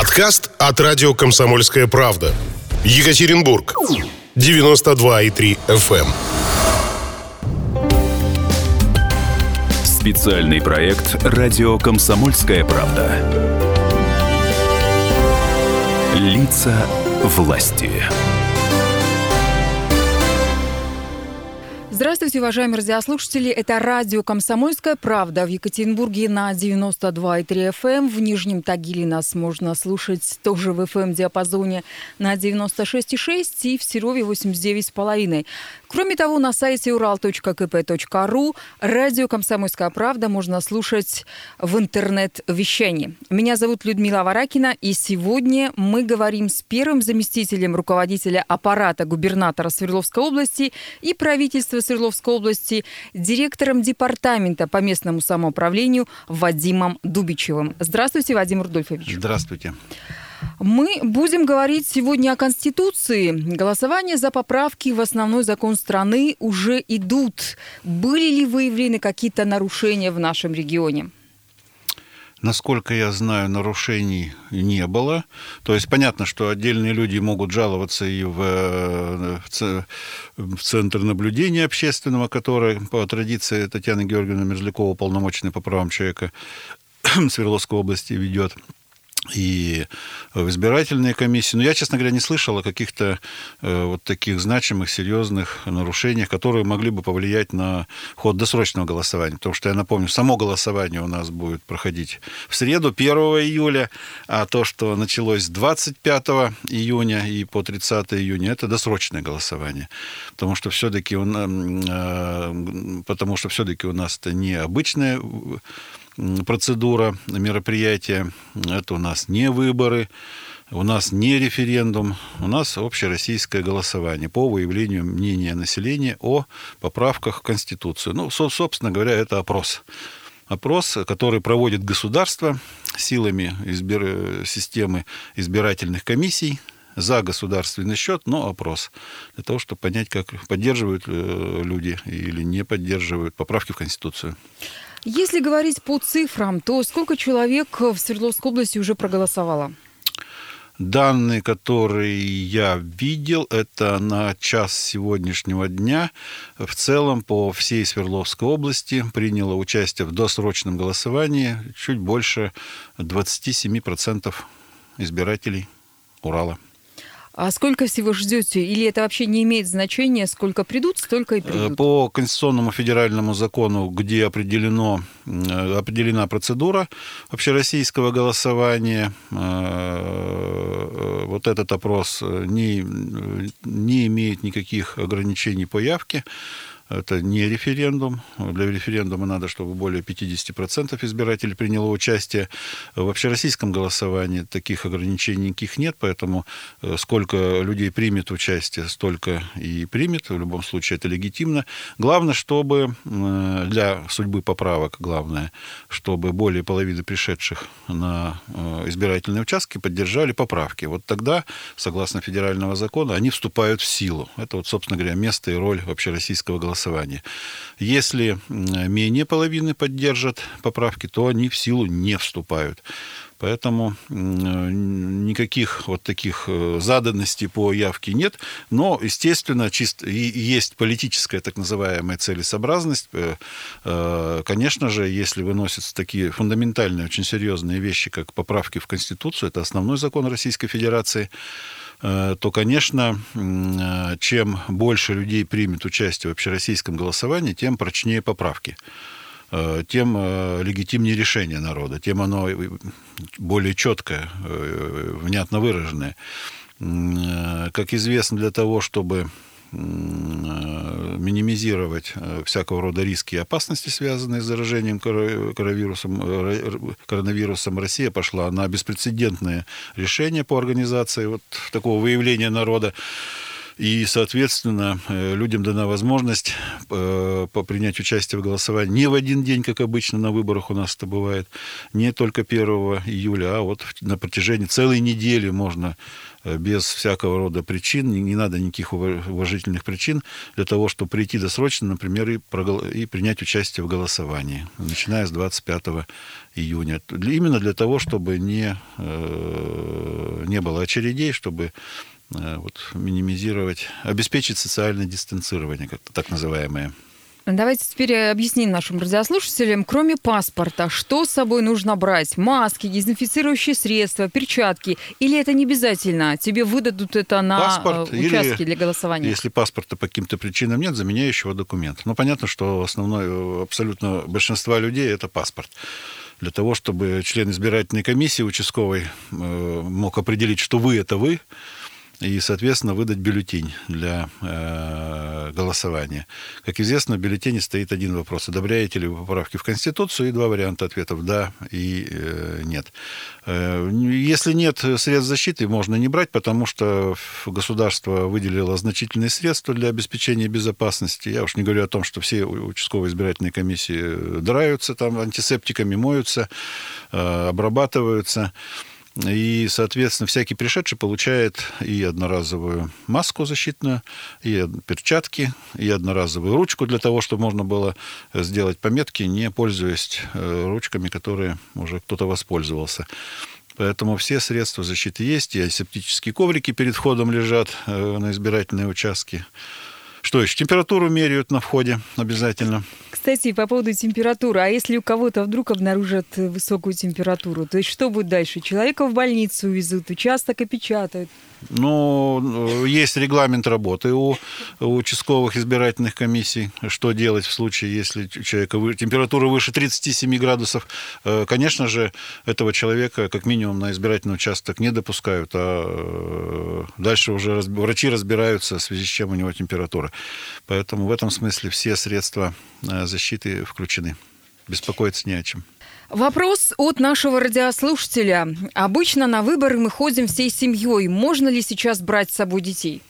Подкаст от радио «Комсомольская правда». Екатеринбург. 92,3 FM. эм. Специальный проект «Радио Комсомольская правда». Лица власти. Здравствуйте, уважаемые радиослушатели. Это радио «Комсомольская правда» в Екатеринбурге на 92,3 FM. Эм. В Нижнем Тагиле нас можно слушать тоже в FM-диапазоне на 96,6 и в Серове 89,5. Кроме того, на сайте ural.kp.ru радио «Комсомольская правда» можно слушать в интернет-вещании. Меня зовут Людмила Варакина, и сегодня мы говорим с первым заместителем руководителя аппарата губернатора Свердловской области и правительства Свердловской области директором департамента по местному самоуправлению Вадимом Дубичевым. Здравствуйте, Вадим Рудольфович. Здравствуйте. Мы будем говорить сегодня о Конституции. Голосование за поправки в основной закон страны уже идут. Были ли выявлены какие-то нарушения в нашем регионе? Насколько я знаю, нарушений не было. То есть понятно, что отдельные люди могут жаловаться и в, э, в Центр наблюдения общественного, который по традиции Татьяны Георгиевны Мерзлякова, полномоченной по правам человека Свердловской области, ведет и в избирательные комиссии. Но я, честно говоря, не слышал о каких-то э, вот таких значимых, серьезных нарушениях, которые могли бы повлиять на ход досрочного голосования. Потому что, я напомню, само голосование у нас будет проходить в среду, 1 июля, а то, что началось с 25 июня и по 30 июня, это досрочное голосование. Потому что все-таки э, потому что все-таки у нас это не обычное процедура мероприятия. Это у нас не выборы, у нас не референдум, у нас общероссийское голосование по выявлению мнения населения о поправках в Конституцию. Ну, собственно говоря, это опрос. Опрос, который проводит государство силами избир... системы избирательных комиссий, за государственный счет, но опрос для того, чтобы понять, как поддерживают э, люди или не поддерживают поправки в Конституцию. Если говорить по цифрам, то сколько человек в Свердловской области уже проголосовало? Данные, которые я видел, это на час сегодняшнего дня. В целом по всей Свердловской области приняло участие в досрочном голосовании чуть больше 27% избирателей Урала. А сколько всего ждете? Или это вообще не имеет значения, сколько придут, столько и придут? Э, по конституционному федеральному закону, где определено, э, определена процедура общероссийского голосования, э, вот этот опрос не, не имеет никаких ограничений по явке. Это не референдум. Для референдума надо, чтобы более 50% избирателей приняло участие. В общероссийском голосовании таких ограничений никаких нет, поэтому э, сколько людей примет участие, столько и примет. В любом случае это легитимно. Главное, чтобы для судьбы поправок, главное, чтобы более половины пришедших на э, избирательные участки поддержали поправки. Вот тогда, согласно федерального закона, они вступают в силу. Это вот, собственно говоря, место и роль общероссийского голосования голосования. Если менее половины поддержат поправки, то они в силу не вступают. Поэтому никаких вот таких э, заданностей по явке нет. Но, естественно, чисто, есть политическая так называемая целесообразность. Э, э, конечно же, если выносятся такие фундаментальные, очень серьезные вещи, как поправки в Конституцию, это основной закон Российской Федерации, то, конечно, э, чем больше людей примет участие в общероссийском голосовании, тем прочнее поправки э, тем легитимнее решение народа, тем оно более четкое, внятно выраженное. Как известно, для того, чтобы минимизировать э, всякого рода риски и опасности, связанные с заражением коронавирусом, э, коронавирусом, Россия пошла на беспрецедентное решение по организации вот такого выявления народа. И, соответственно, э, людям дана возможность э, принять участие в голосовании не в один день, как обычно на выборах у нас это бывает, не только 1 июля, а вот на протяжении целой недели можно э, без всякого рода причин, не, не надо никаких уважительных причин для того, чтобы прийти досрочно, например, и, прогол... и принять участие в голосовании, начиная с 25 июня. Именно для того, чтобы не, не было очередей, чтобы вот, минимизировать, обеспечить социальное дистанцирование, как так называемое. Давайте теперь объясним нашим радиослушателям, кроме паспорта, что с собой нужно брать? Маски, дезинфицирующие средства, перчатки? Или это не обязательно? Тебе выдадут это на Паспорт, э, участке или, для голосования? Если паспорта по каким-то причинам нет, заменяющего документ. Ну, понятно, что основное, э, абсолютно большинство людей это паспорт для того, чтобы член избирательной комиссии участковой мог определить, что вы это вы, и, соответственно, выдать бюллетень для э, голосования. Как известно, в бюллетене стоит один вопрос. Одобряете ли вы поправки в Конституцию? И два варианта ответов – да и э, нет. Э, если нет средств защиты, можно не брать, потому что государство выделило значительные средства для обеспечения безопасности. Я уж не говорю о том, что все участковые избирательные комиссии драются там антисептиками, моются, э, обрабатываются. И, соответственно, всякий пришедший получает и одноразовую маску защитную, и перчатки, и одноразовую ручку для того, чтобы можно было сделать пометки, не пользуясь э, ручками, которые уже кто-то воспользовался. Поэтому все средства защиты есть, и асептические коврики перед входом лежат э, на избирательные участки. Что еще? Температуру меряют на входе обязательно. Кстати, по поводу температуры. А если у кого-то вдруг обнаружат высокую температуру, то есть что будет дальше? Человека в больницу увезут, участок опечатают? Ну, есть регламент работы у, у участковых избирательных комиссий, что делать в случае, если у человека температура выше 37 градусов. Э, конечно же, этого человека как минимум на избирательный участок не допускают, а э, дальше уже врачи разбираются, в связи с чем у него температура. Поэтому в этом смысле все средства э, защиты включены. Беспокоиться не о чем. Вопрос от нашего радиослушателя. Обычно на выборы мы ходим всей семьей. Можно ли сейчас брать с собой детей?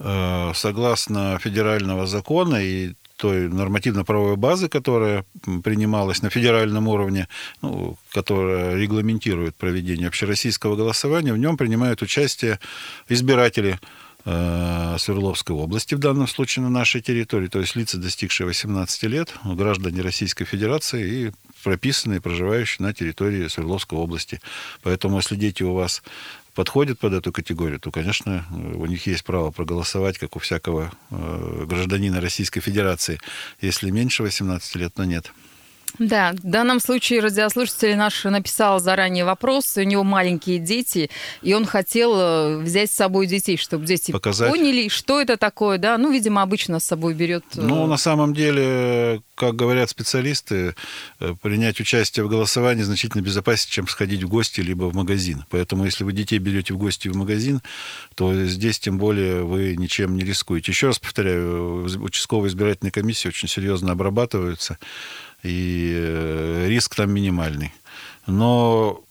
Э, согласно федерального закона и той нормативно-правовой базы, которая принималась на федеральном уровне, ну, которая регламентирует проведение общероссийского голосования, в нем принимают участие избиратели Свердловской области, в данном случае на нашей территории, то есть лица, достигшие 18 лет, граждане Российской Федерации и прописанные, проживающие на территории Свердловской области. Поэтому, если дети у вас подходят под эту категорию, то, конечно, у них есть право проголосовать, как у всякого э, гражданина Российской Федерации. Если меньше 18 лет, то нет. Да, в данном случае радиослушатель наш написал заранее вопрос, у него маленькие дети, и он хотел э, взять с собой детей, чтобы дети Показать. поняли, что это такое, да, ну, видимо, обычно с собой берет... Э, ну, на самом деле, как говорят специалисты, э, принять участие в голосовании значительно безопаснее, чем сходить в гости либо в магазин. Поэтому, если вы детей берете в гости в магазин, то здесь тем более вы ничем не рискуете. Еще раз повторяю, участковые избирательные комиссии очень серьезно обрабатываются и э, риск там минимальный. Но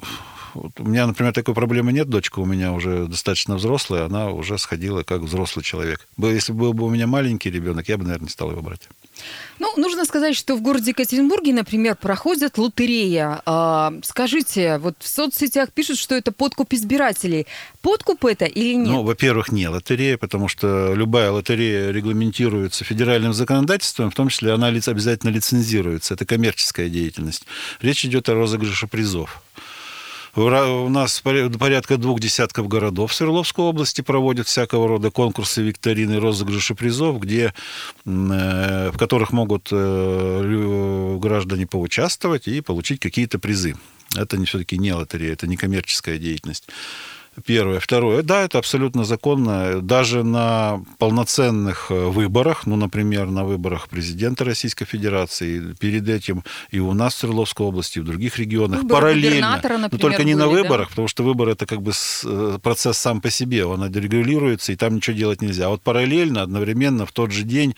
у меня, например, такой проблемы нет. Дочка у меня уже достаточно взрослая, она уже сходила как взрослый человек. Если был бы у меня маленький ребенок, я бы, наверное, не стал его брать. Ну, нужно сказать, что в городе Екатеринбурге, например, проходит лотерея. А, скажите, вот в соцсетях пишут, что это подкуп избирателей. Подкуп это или нет? Ну, во-первых, не лотерея, потому что любая лотерея регламентируется федеральным законодательством, в том числе она обязательно лицензируется. Это коммерческая деятельность. Речь идет о розыгрыше призов. У нас порядка двух десятков городов Свердловской области проводят всякого рода конкурсы, викторины, розыгрыши призов, где, э, в которых могут э, граждане поучаствовать и получить какие-то призы. Это все-таки не лотерея, это не коммерческая деятельность. Первое. Второе. Да, это абсолютно законно. Даже на полноценных э, выборах, ну, например, на выборах президента Российской Федерации, перед этим и у нас в Свердловской области, и в других регионах, Выборы параллельно. Например, но только не были, на выборах, да? потому что выбор это как бы э, процесс сам по себе, он регулируется, и там ничего делать нельзя. А вот параллельно, одновременно, в тот же день,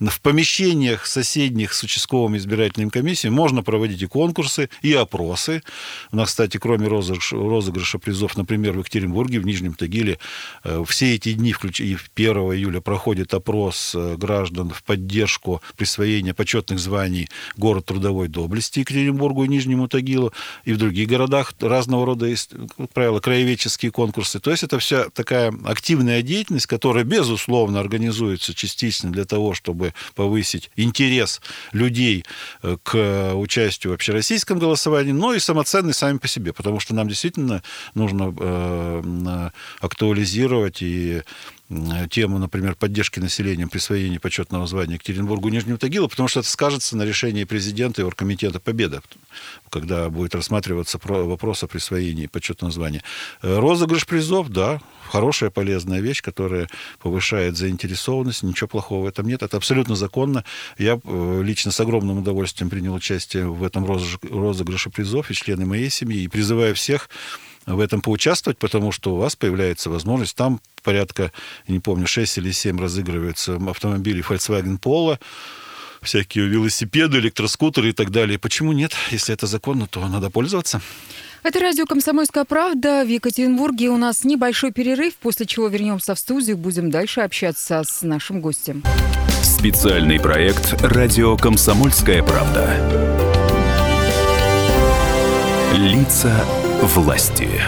в помещениях соседних с участковыми избирательными комиссиями можно проводить и конкурсы, и опросы. У нас, кстати, кроме розыгрыша, розыгрыша призов, например, в Екатеринбурге, Екатеринбурге, в Нижнем Тагиле э, все эти дни, включая 1 июля, проходит опрос э, граждан в поддержку присвоения почетных званий город трудовой доблести Екатеринбургу и Нижнему Тагилу, и в других городах разного рода, как правило, краеведческие конкурсы. То есть это вся такая активная деятельность, которая, безусловно, организуется частично для того, чтобы повысить интерес людей э, к участию в общероссийском голосовании, но и самоценность сами по себе, потому что нам действительно нужно актуализировать и тему, например, поддержки населения присвоения почетного звания Екатеринбургу и Нижнему Тагилу, потому что это скажется на решении президента и Оргкомитета Победа, когда будет рассматриваться вопрос о присвоении почетного звания. Э, розыгрыш призов, да, хорошая, полезная вещь, которая повышает заинтересованность, ничего плохого в этом нет, это абсолютно законно. Я э, лично с огромным удовольствием принял участие в этом розыгрыше призов и члены моей семьи, и призываю всех в этом поучаствовать, потому что у вас появляется возможность. Там порядка, не помню, 6 или 7 разыгрываются автомобили Volkswagen Polo, всякие велосипеды, электроскутеры и так далее. Почему нет? Если это законно, то надо пользоваться. Это радио «Комсомольская правда». В Екатеринбурге у нас небольшой перерыв, после чего вернемся в студию, будем дальше общаться с нашим гостем. Специальный проект «Радио Комсомольская правда». Лица власти.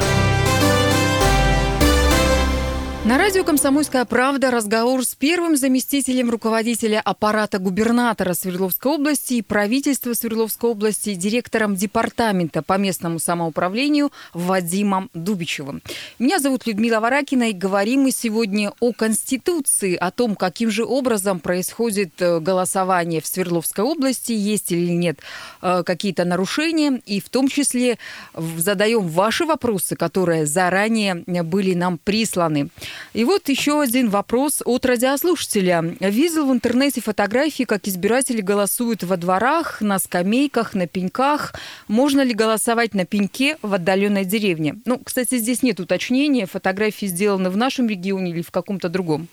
На радио «Комсомольская правда» разговор с первым заместителем руководителя аппарата губернатора Свердловской области и правительства Свердловской области, директором департамента по местному самоуправлению Вадимом Дубичевым. Меня зовут Людмила Варакина, и говорим мы сегодня о Конституции, о том, каким же образом происходит э, голосование в Свердловской области, есть или нет э, какие-то нарушения, и в том числе задаем ваши вопросы, которые заранее были нам присланы. И вот еще один вопрос от радиослушателя. Видел в интернете фотографии, как избиратели голосуют во дворах, на скамейках, на пеньках. Можно ли голосовать на пеньке в отдаленной деревне? Ну, кстати, здесь нет уточнения, фотографии сделаны в нашем регионе или в каком-то другом.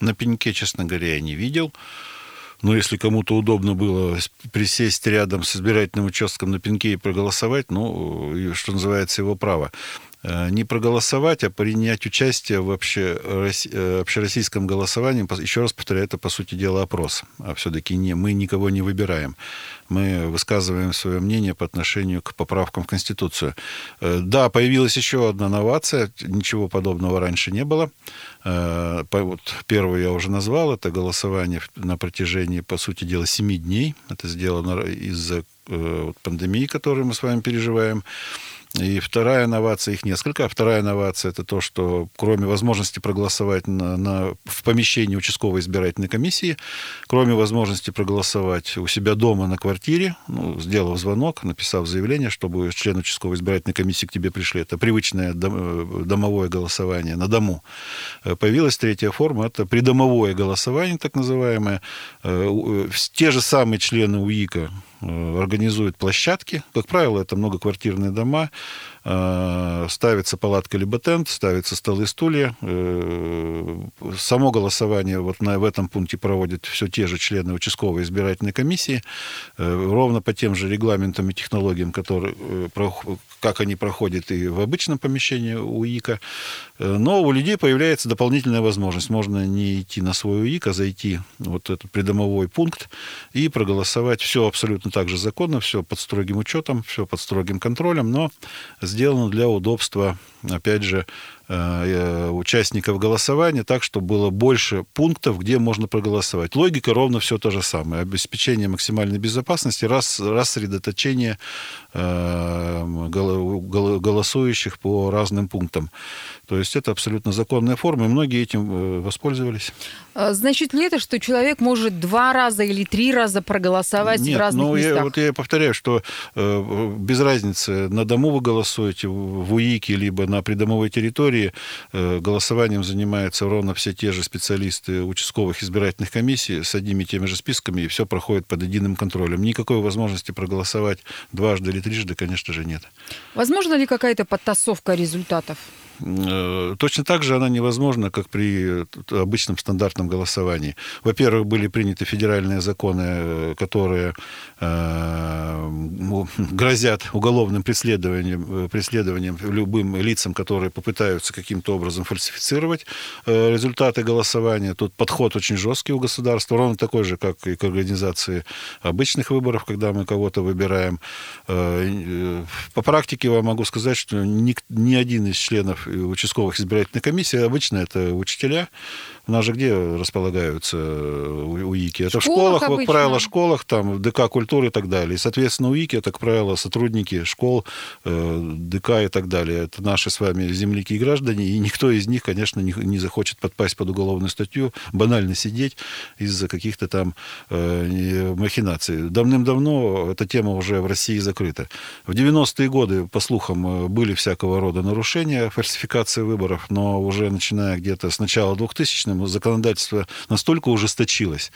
На пеньке, честно говоря, я не видел. Но если кому-то удобно было присесть рядом с избирательным участком на пеньке и проголосовать, ну, что называется, его право. Э, не проголосовать, а принять участие в э, общероссийском голосовании. Еще раз повторяю, это, по сути дела, опрос. А все-таки не, мы никого не выбираем. Мы высказываем свое мнение по отношению к поправкам в Конституцию. Э, да, появилась еще одна новация. Ничего подобного раньше не было. Вот первую я уже назвал. Это голосование на протяжении, по сути дела, семи дней. Это сделано из-за пандемии, которую мы с вами переживаем. И вторая инновация, их несколько. А вторая инновация это то, что кроме возможности проголосовать на, на, в помещении участковой избирательной комиссии, кроме возможности проголосовать у себя дома на квартире, ну, сделав звонок, написав заявление, чтобы члены участковой избирательной комиссии к тебе пришли, это привычное дом, домовое голосование на дому. Э, появилась третья форма, это придомовое голосование, так называемое. Э, те же самые члены УИКа Э, организует площадки. Как правило, это многоквартирные дома. Э, ставится палатка либо тент, ставятся столы и стулья. Э, само голосование вот на, в этом пункте проводят все те же члены участковой избирательной комиссии, ровно по тем же регламентам и технологиям, которые, как они проходят и в обычном помещении УИКа. Но у людей появляется дополнительная возможность. Можно не идти на свой УИК, а зайти вот этот придомовой пункт и проголосовать. Все абсолютно так же законно, все под строгим учетом, все под строгим контролем, но сделано для удобства, опять же, участников голосования так, чтобы было больше пунктов, где можно проголосовать. Логика ровно все то же самое. Обеспечение максимальной безопасности, рас, рассредоточение э, голосующих по разным пунктам. То есть это абсолютно законная форма, и многие этим э, воспользовались. А значит ли это, что человек может два раза или три раза проголосовать Нет, в разных ну, местах? Я, вот я повторяю, что э, без разницы, на дому вы голосуете, в УИКе, либо на придомовой территории, территории э, голосованием занимаются ровно все те же специалисты участковых избирательных комиссий с одними и теми же списками, и все проходит под единым контролем. Никакой возможности проголосовать дважды или трижды, конечно же, нет. Возможно ли какая-то подтасовка результатов? Э, точно так же она невозможна, как при обычном стандартном голосовании. Во-первых, были приняты федеральные законы, которые грозят уголовным преследованием, преследованием любым лицам, которые попытаются каким-то образом фальсифицировать результаты голосования. Тут подход очень жесткий у государства, ровно такой же, как и к организации обычных выборов, когда мы кого-то выбираем. По практике вам могу сказать, что ни, ни один из членов участковых избирательных комиссий, обычно это учителя, у нас же где располагаются УИКи? Это в школах, в как правило, школах, там, ДК культуры и так далее. И, соответственно, УИКи, это, как правило, сотрудники школ, э, ДК и так далее. Это наши с вами земляки и граждане, и никто из них, конечно, не, не захочет подпасть под уголовную статью, банально сидеть из-за каких-то там э, махинаций. Давным-давно эта тема уже в России закрыта. В 90-е годы, по слухам, э, были всякого рода нарушения, фальсификации выборов, но уже начиная где-то с начала 2000-х законодательство настолько ужесточилось,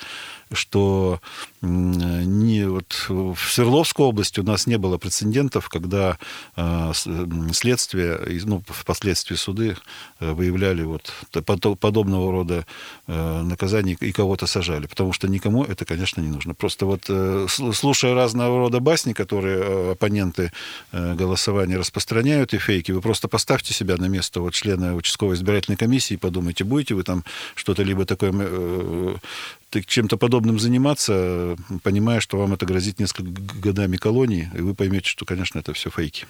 что не, вот в Свердловской области у нас не было прецедентов, когда э, следствие, ну, впоследствии суды э, выявляли вот подобного рода э, наказания и кого-то сажали, потому что никому это, конечно, не нужно. Просто вот слушая разного рода басни, которые оппоненты голосования распространяют и фейки, вы просто поставьте себя на место вот члена участковой избирательной комиссии и подумайте, будете вы там что-то либо такое чем-то подобным заниматься, понимая, что вам это грозит несколько годами колонии, и вы поймете, что, конечно, это все фейки.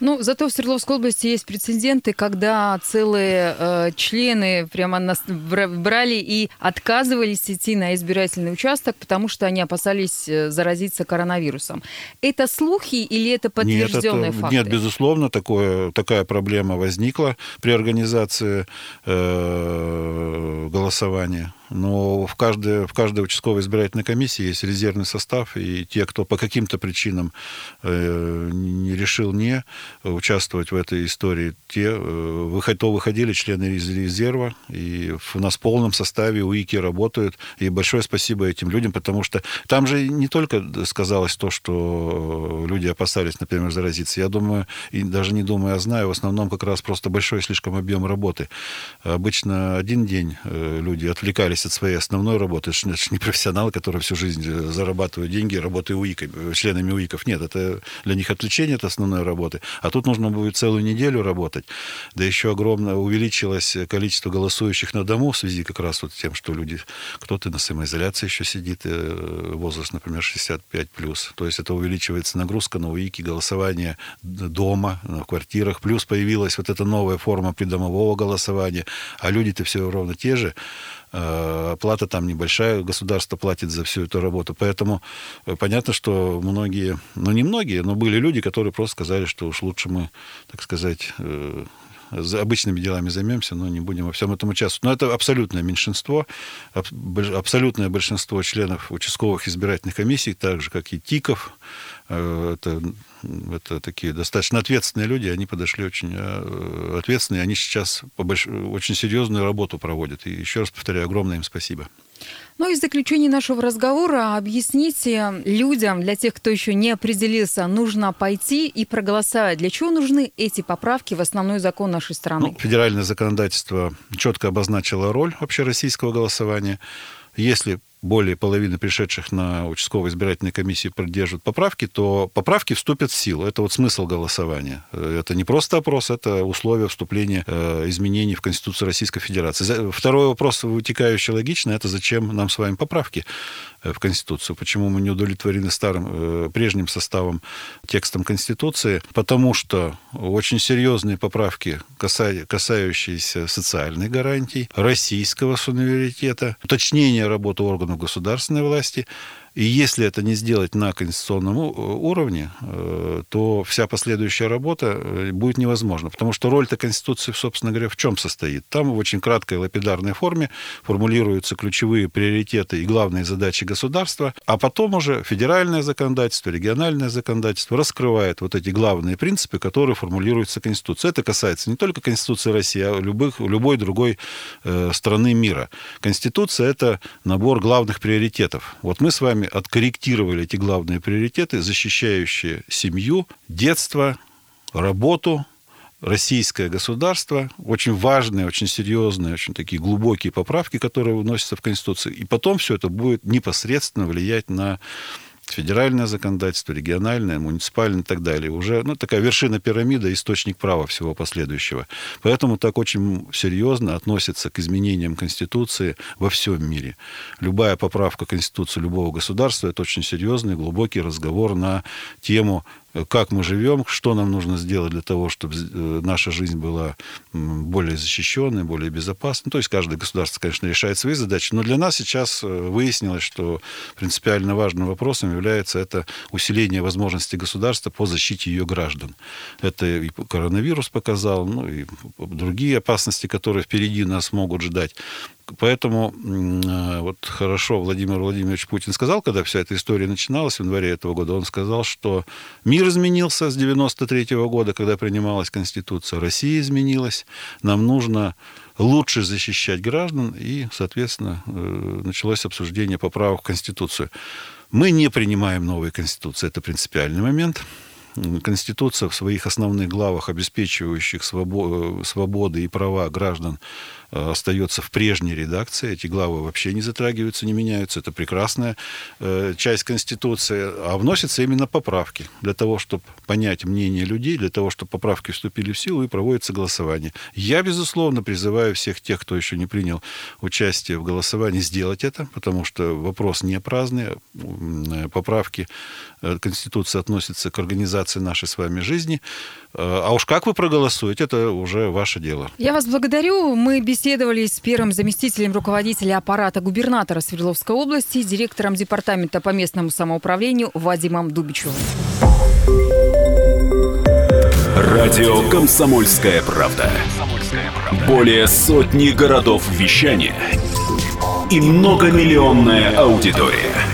Ну, зато в Свердловской области есть прецеденты, когда целые э, члены прямо нас брали и отказывались идти на избирательный участок, потому что они опасались э, заразиться коронавирусом. Это слухи или это подтвержденные нет, это, факты? Нет, безусловно, такое, такая проблема возникла при организации э, голосования но в каждой, в каждой участковой избирательной комиссии есть резервный состав, и те, кто по каким-то причинам э, не решил не участвовать в этой истории, те э, то выходили члены из резерва, и у нас в полном составе УИКи работают, и большое спасибо этим людям, потому что там же не только сказалось то, что люди опасались, например, заразиться, я думаю, и даже не думаю, а знаю, в основном как раз просто большой слишком объем работы. Обычно один день э, люди отвлекались отвлекались от своей основной работы. Это же не профессионалы, которые всю жизнь э, зарабатывают деньги, работая УИКами, э, членами УИКов. Нет, это для них отвлечение от основной работы. А тут нужно будет целую неделю работать. Да еще огромное увеличилось количество голосующих на дому в связи как раз вот с тем, что люди... Кто-то на самоизоляции еще сидит, э, возраст, например, 65+. плюс. То есть это увеличивается нагрузка на УИКи, голосование дома, в квартирах. Плюс появилась вот эта новая форма придомового голосования. А люди-то все ровно те же. Э, плата там небольшая, государство платит за всю эту работу. Поэтому э, понятно, что многие, ну не многие, но были люди, которые просто сказали, что уж лучше мы, так сказать, э, обычными делами займемся, но не будем во всем этом участвовать. Но это абсолютное меньшинство, абсолютное большинство членов участковых избирательных комиссий, так же, как и ТИКов, это это такие достаточно ответственные люди, они подошли очень э, ответственные, они сейчас очень серьезную работу проводят. И еще раз повторяю, огромное им спасибо. Ну и в заключение нашего разговора объясните людям, для тех, кто еще не определился, нужно пойти и проголосовать. Для чего нужны эти поправки в основной закон нашей страны? Ну, федеральное законодательство четко обозначило роль общероссийского голосования. Если более половины пришедших на участковые избирательные комиссии поддерживают поправки, то поправки вступят в силу. Это вот смысл голосования. Это не просто опрос, это условия вступления э, изменений в Конституцию Российской Федерации. Второй вопрос, вытекающий логично, это зачем нам с вами поправки э, в Конституцию? Почему мы не удовлетворены старым, э, прежним составом, текстом Конституции? Потому что очень серьезные поправки, касающиеся социальных гарантий, российского суверенитета, уточнение работы органов органов государственной власти и если это не сделать на конституционном уровне, э, то вся последующая работа э, будет невозможна. Потому что роль-то Конституции, собственно говоря, в чем состоит? Там в очень краткой лапидарной форме формулируются ключевые приоритеты и главные задачи государства, а потом уже федеральное законодательство, региональное законодательство раскрывает вот эти главные принципы, которые формулируются Конституцией. Это касается не только Конституции России, а любых, любой другой э, страны мира. Конституция – это набор главных приоритетов. Вот мы с вами вами откорректировали эти главные приоритеты, защищающие семью, детство, работу, российское государство, очень важные, очень серьезные, очень такие глубокие поправки, которые вносятся в Конституцию, и потом все это будет непосредственно влиять на федеральное законодательство, региональное, муниципальное и так далее. Уже ну, такая вершина пирамиды, источник права всего последующего. Поэтому так очень серьезно относятся к изменениям Конституции во всем мире. Любая поправка Конституции любого государства – это очень серьезный, глубокий разговор на тему как мы живем, что нам нужно сделать для того, чтобы э, наша жизнь была более защищенной, более безопасной. То есть каждое государство, конечно, решает свои задачи, но для нас сейчас э, выяснилось, что принципиально важным вопросом является это усиление возможностей государства по защите ее граждан. Это и коронавирус показал, ну и другие опасности, которые впереди нас могут ждать. Поэтому э, вот хорошо Владимир Владимирович Путин сказал, когда вся эта история начиналась в январе этого года, он сказал, что мир изменился с 93 -го года, когда принималась Конституция, Россия изменилась, нам нужно лучше защищать граждан, и, соответственно, э, началось обсуждение поправок в Конституцию. Мы не принимаем новые Конституции, это принципиальный момент. Конституция в своих основных главах, обеспечивающих э, свободы и права граждан, остается в прежней редакции. Эти главы вообще не затрагиваются, не меняются. Это прекрасная э, часть Конституции. А вносятся именно поправки для того, чтобы понять мнение людей, для того, чтобы поправки вступили в силу и проводится голосование. Я, безусловно, призываю всех тех, кто еще не принял участие в голосовании, сделать это, потому что вопрос не праздный. Э, поправки Конституции относятся к организации нашей с вами жизни. А уж как вы проголосуете, это уже ваше дело. Я вас благодарю. Мы беседовали с первым заместителем руководителя аппарата губернатора Свердловской области, директором департамента по местному самоуправлению Вадимом Дубичевым. Радио «Комсомольская правда». Более сотни городов вещания и многомиллионная аудитория.